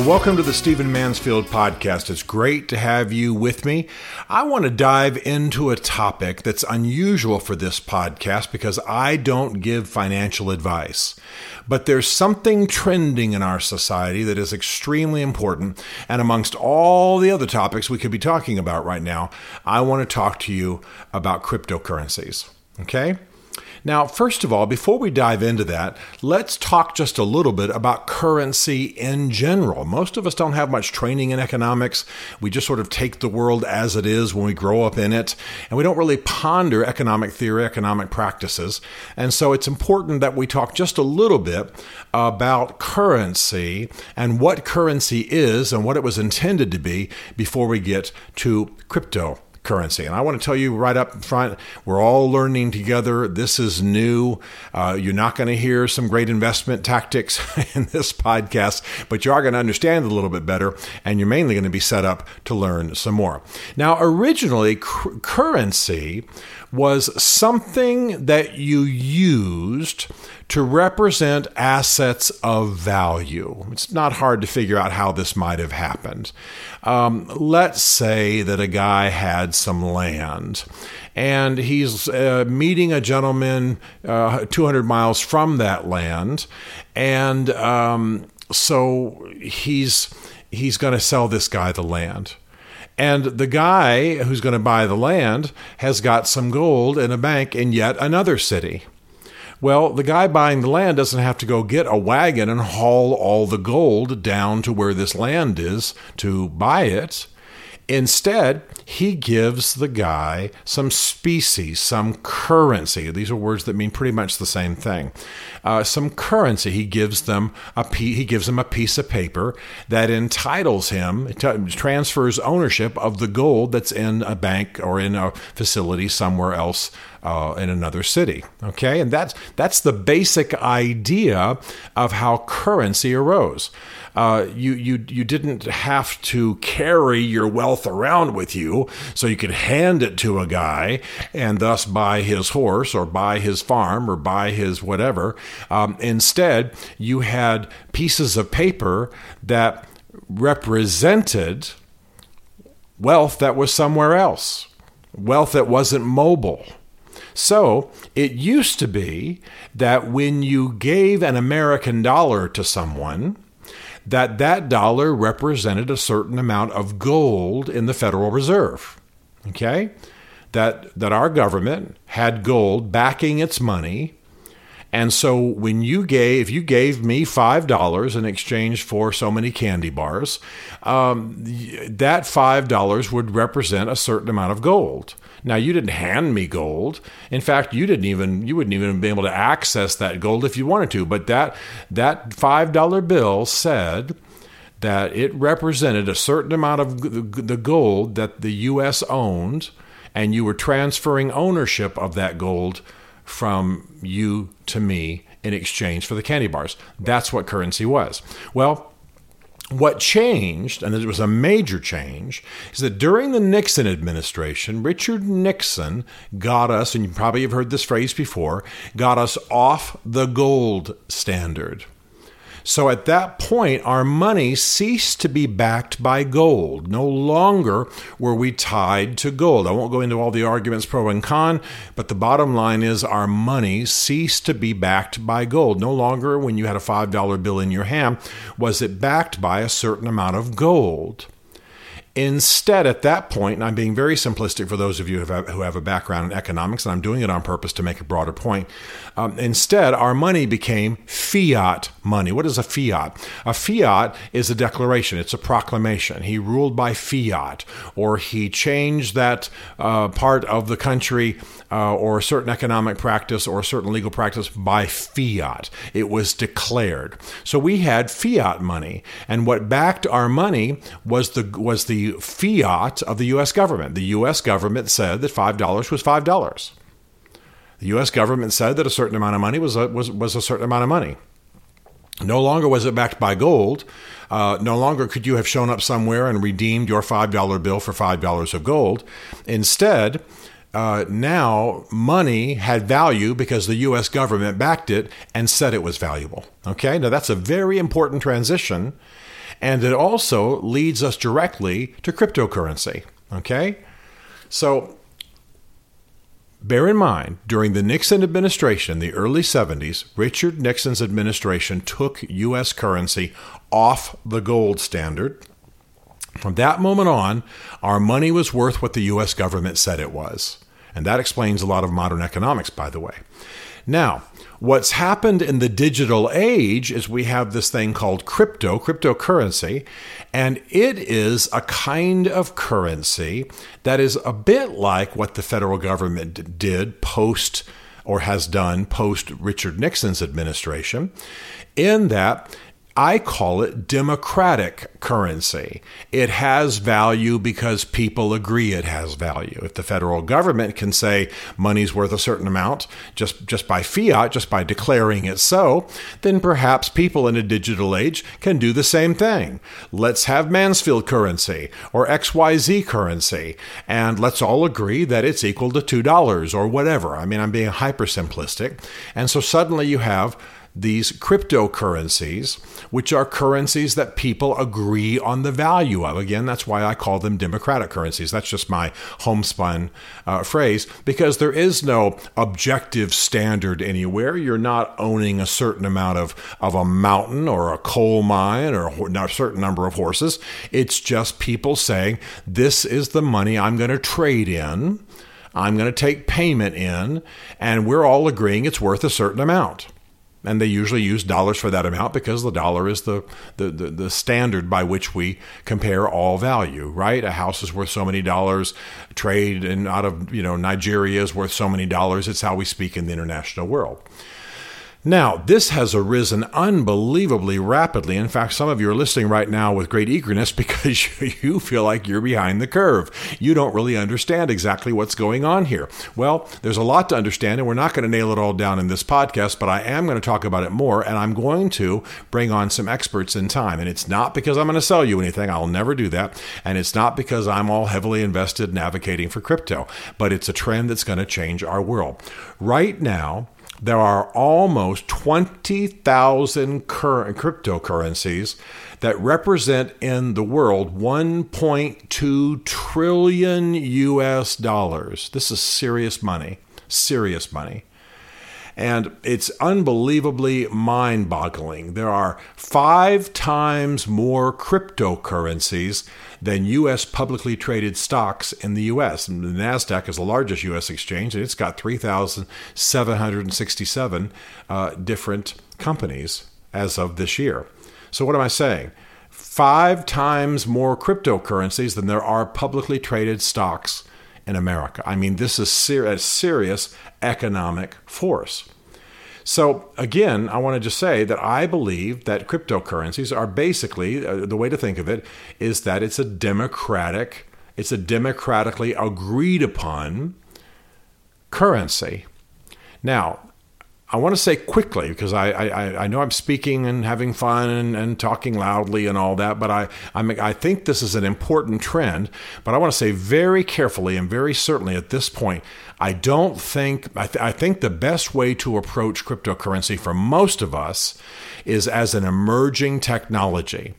Well, welcome to the Stephen Mansfield podcast. It's great to have you with me. I want to dive into a topic that's unusual for this podcast because I don't give financial advice. But there's something trending in our society that is extremely important. And amongst all the other topics we could be talking about right now, I want to talk to you about cryptocurrencies. Okay? Now, first of all, before we dive into that, let's talk just a little bit about currency in general. Most of us don't have much training in economics. We just sort of take the world as it is when we grow up in it, and we don't really ponder economic theory, economic practices. And so it's important that we talk just a little bit about currency and what currency is and what it was intended to be before we get to crypto currency. And I want to tell you right up front, we're all learning together. This is new. Uh, you're not going to hear some great investment tactics in this podcast, but you are going to understand a little bit better, and you're mainly going to be set up to learn some more. Now, originally, cr- currency was something that you used to represent assets of value. It's not hard to figure out how this might have happened. Um, let's say that a guy had some land and he's uh, meeting a gentleman uh, 200 miles from that land, and um, so he's he's going to sell this guy the land. And the guy who's going to buy the land has got some gold in a bank in yet another city. Well, the guy buying the land doesn't have to go get a wagon and haul all the gold down to where this land is to buy it. Instead, he gives the guy some species, some currency. These are words that mean pretty much the same thing. Uh, some currency. He gives them a he gives them a piece of paper that entitles him, transfers ownership of the gold that's in a bank or in a facility somewhere else uh, in another city. Okay, and that's that's the basic idea of how currency arose. Uh, you you you didn't have to carry your wealth around with you, so you could hand it to a guy and thus buy his horse or buy his farm or buy his whatever. Um, instead, you had pieces of paper that represented wealth that was somewhere else, wealth that wasn't mobile. So it used to be that when you gave an American dollar to someone, that that dollar represented a certain amount of gold in the Federal Reserve. Okay? That that our government had gold backing its money. And so when you gave, if you gave me five dollars in exchange for so many candy bars, um, that five dollars would represent a certain amount of gold. Now you didn't hand me gold. In fact, you didn't even you wouldn't even be able to access that gold if you wanted to. But that that five dollar bill said that it represented a certain amount of the gold that the U.S. owned, and you were transferring ownership of that gold from you to me in exchange for the candy bars. That's what currency was. Well, what changed, and it was a major change, is that during the Nixon administration, Richard Nixon got us, and you probably have heard this phrase before, got us off the gold standard. So at that point, our money ceased to be backed by gold. No longer were we tied to gold. I won't go into all the arguments pro and con, but the bottom line is our money ceased to be backed by gold. No longer, when you had a $5 bill in your hand, was it backed by a certain amount of gold. Instead, at that point, and I'm being very simplistic for those of you who have, a background in economics, and I'm doing it on purpose to make a broader point. Um, instead, our money became fiat money. What is a fiat? A fiat is a declaration, it's a proclamation. He ruled by fiat, or he changed that uh, part of the country uh, or a certain economic practice or a certain legal practice by fiat. It was declared. So we had fiat money, and what backed our money was the was the fiat of the U.S. government. The U.S. government said that five dollars was five dollars. The U.S. government said that a certain amount of money was a, was was a certain amount of money. No longer was it backed by gold. Uh, no longer could you have shown up somewhere and redeemed your $5 bill for $5 of gold. Instead, uh, now money had value because the U.S. government backed it and said it was valuable. Okay, now that's a very important transition, and it also leads us directly to cryptocurrency. Okay, so bear in mind during the Nixon administration, the early 70s, Richard Nixon's administration took U.S. currency off the gold standard from that moment on, our money was worth what the US government said it was. And that explains a lot of modern economics, by the way. Now, what's happened in the digital age is we have this thing called crypto, cryptocurrency, and it is a kind of currency that is a bit like what the federal government did post or has done post Richard Nixon's administration, in that I call it democratic currency. It has value because people agree it has value. If the federal government can say money's worth a certain amount just, just by fiat, just by declaring it so, then perhaps people in a digital age can do the same thing. Let's have Mansfield currency or XYZ currency, and let's all agree that it's equal to $2 or whatever. I mean, I'm being hyper simplistic. And so suddenly you have these cryptocurrencies, which are currencies that people agree on the value of. Again, that's why I call them democratic currencies. That's just my homespun uh, phrase because there is no objective standard anywhere. You're not owning a certain amount of, of a mountain or a coal mine or a certain number of horses. It's just people saying, this is the money I'm going to trade in. I'm going to take payment in, and we're all agreeing it's worth a certain amount and they usually use dollars for that amount because the dollar is the, the, the, the, standard by which we compare all value right? A house is worth so many dollars. Trade and out of you know nigeria is worth so many dollars. It's how we speak in the international world now, this has arisen unbelievably rapidly. In fact, some of you are listening right now with great eagerness because you feel like you're behind the curve. You don't really understand exactly what's going on here. Well, there's a lot to understand, and we're not going to nail it all down in this podcast, but I am going to talk about it more, and I'm going to bring on some experts in time. And it's not because I'm going to sell you anything, I'll never do that. And it's not because I'm all heavily invested in advocating for crypto, but it's a trend that's going to change our world. Right now, there are almost 20,000 current cryptocurrencies that represent in the world 1.2 trillion US dollars. This is serious money, serious money. And it's unbelievably mind boggling. There are five times more cryptocurrencies than U.S. publicly traded stocks in the U.S. And the NASDAQ is the largest U.S. exchange, and it's got 3,767 uh, different companies as of this year. So, what am I saying? Five times more cryptocurrencies than there are publicly traded stocks in America. I mean, this is ser- a serious economic force. So, again, I want to just say that I believe that cryptocurrencies are basically uh, the way to think of it is that it's a democratic, it's a democratically agreed upon currency. Now, I want to say quickly because I, I, I know I'm speaking and having fun and, and talking loudly and all that, but I I'm, I think this is an important trend. But I want to say very carefully and very certainly at this point, I don't think I, th- I think the best way to approach cryptocurrency for most of us is as an emerging technology.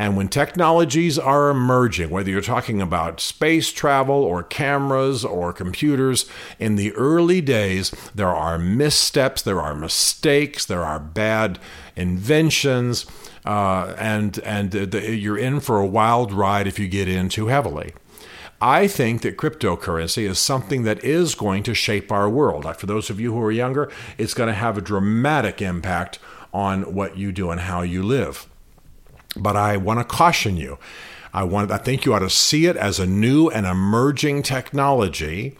And when technologies are emerging, whether you're talking about space travel or cameras or computers, in the early days, there are missteps, there are mistakes, there are bad inventions, uh, and, and the, you're in for a wild ride if you get in too heavily. I think that cryptocurrency is something that is going to shape our world. For those of you who are younger, it's going to have a dramatic impact on what you do and how you live. But I want to caution you. I want I think you ought to see it as a new and emerging technology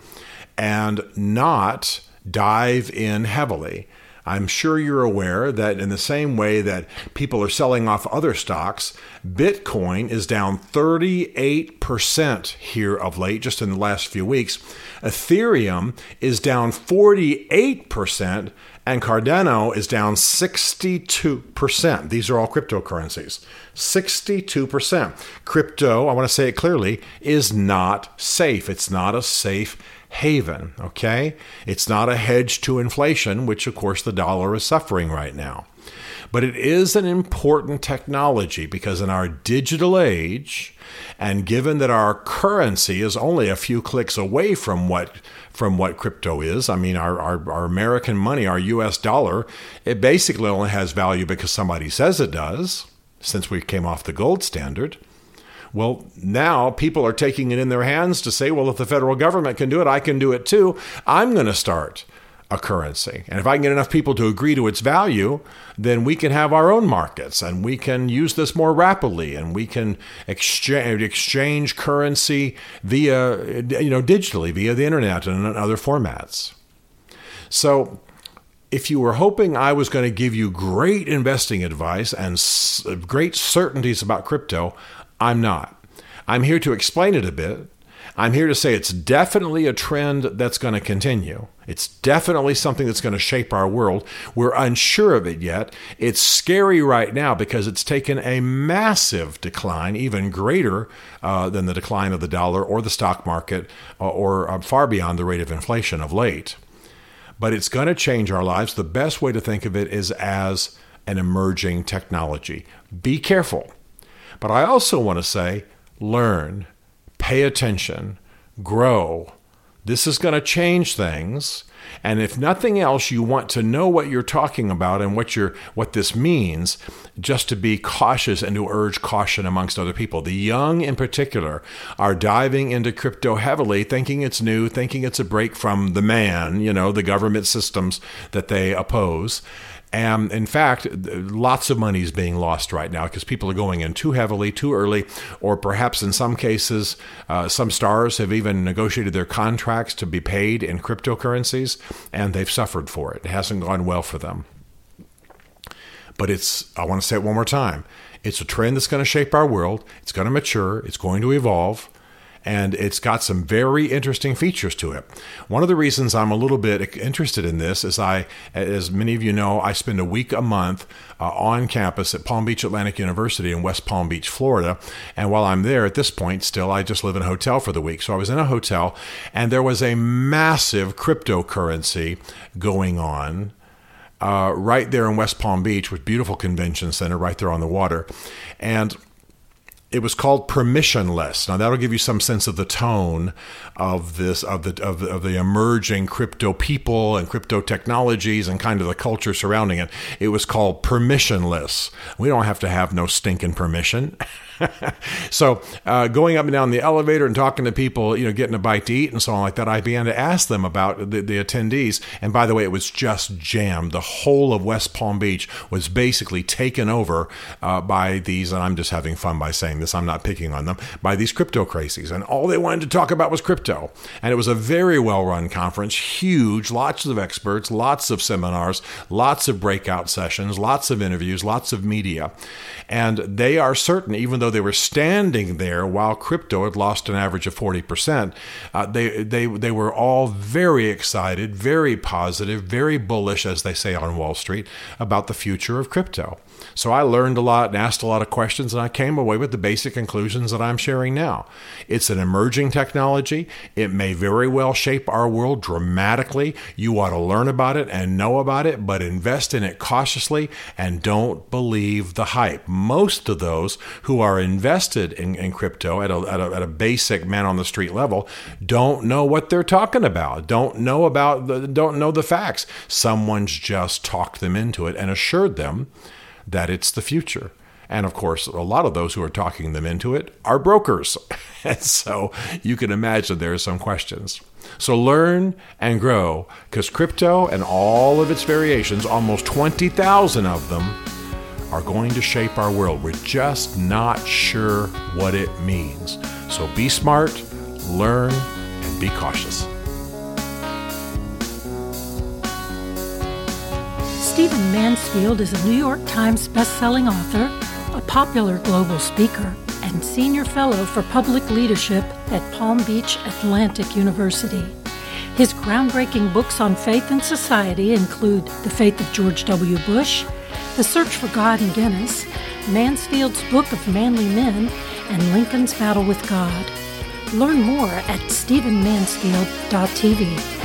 and not dive in heavily. I'm sure you're aware that in the same way that people are selling off other stocks, Bitcoin is down 38% here of late, just in the last few weeks. Ethereum is down 48%, and Cardano is down 62%. These are all cryptocurrencies. 62%. Crypto, I want to say it clearly, is not safe. It's not a safe haven, okay? It's not a hedge to inflation, which of course the dollar is suffering right now. But it is an important technology because in our digital age, and given that our currency is only a few clicks away from what from what crypto is, I mean our, our, our American money, our US dollar, it basically only has value because somebody says it does, since we came off the gold standard. Well, now people are taking it in their hands to say, well, if the federal government can do it, I can do it too. I'm going to start a currency. And if I can get enough people to agree to its value, then we can have our own markets and we can use this more rapidly and we can exchange, exchange currency via, you know, digitally, via the internet and other formats. So, if you were hoping I was going to give you great investing advice and great certainties about crypto, I'm not. I'm here to explain it a bit. I'm here to say it's definitely a trend that's going to continue. It's definitely something that's going to shape our world. We're unsure of it yet. It's scary right now because it's taken a massive decline, even greater uh, than the decline of the dollar or the stock market, uh, or uh, far beyond the rate of inflation of late. But it's going to change our lives. The best way to think of it is as an emerging technology. Be careful but I also want to say learn, pay attention, grow. This is going to change things. And if nothing else, you want to know what you're talking about and what you're what this means, just to be cautious and to urge caution amongst other people. The young in particular are diving into crypto heavily, thinking it's new, thinking it's a break from the man, you know, the government systems that they oppose. And in fact, lots of money is being lost right now because people are going in too heavily, too early, or perhaps in some cases, uh, some stars have even negotiated their contracts to be paid in cryptocurrencies, and they've suffered for it. It hasn't gone well for them. But it's, I want to say it one more time it's a trend that's going to shape our world, it's going to mature, it's going to evolve and it's got some very interesting features to it. One of the reasons I'm a little bit interested in this is I, as many of you know, I spend a week a month uh, on campus at Palm Beach Atlantic University in West Palm Beach, Florida. And while I'm there at this point, still, I just live in a hotel for the week. So I was in a hotel, and there was a massive cryptocurrency going on uh, right there in West Palm Beach with beautiful convention center right there on the water. And it was called permissionless. Now that'll give you some sense of the tone of this of the of of the emerging crypto people and crypto technologies and kind of the culture surrounding it. It was called permissionless. We don't have to have no stinking permission. so uh, going up and down the elevator and talking to people, you know, getting a bite to eat and so on like that, I began to ask them about the, the attendees. And by the way, it was just jammed. The whole of West Palm Beach was basically taken over uh, by these, and I'm just having fun by saying this. I'm not picking on them by these crypto crazies, and all they wanted to talk about was crypto. And it was a very well run conference, huge, lots of experts, lots of seminars, lots of breakout sessions, lots of interviews, lots of media, and they are certain, even though they were standing there while crypto had lost an average of 40%, uh, they, they, they were all very excited, very positive, very bullish, as they say on Wall Street, about the future of crypto. So I learned a lot and asked a lot of questions, and I came away with the basic conclusions that I'm sharing now. It's an emerging technology. It may very well shape our world dramatically. You ought to learn about it and know about it, but invest in it cautiously and don't believe the hype. Most of those who are invested in, in crypto at a, at, a, at a basic man on the street level don't know what they're talking about, don't know about the, don't know the facts. Someone's just talked them into it and assured them that it's the future. And of course, a lot of those who are talking them into it are brokers. and so you can imagine there are some questions. So learn and grow because crypto and all of its variations, almost 20,000 of them, are going to shape our world. We're just not sure what it means. So be smart, learn, and be cautious. Stephen Mansfield is a New York Times bestselling author, a popular global speaker, and senior fellow for public leadership at Palm Beach Atlantic University. His groundbreaking books on faith and society include The Faith of George W. Bush, The Search for God and Guinness, Mansfield's Book of Manly Men, and Lincoln's Battle with God. Learn more at stephenmansfield.tv.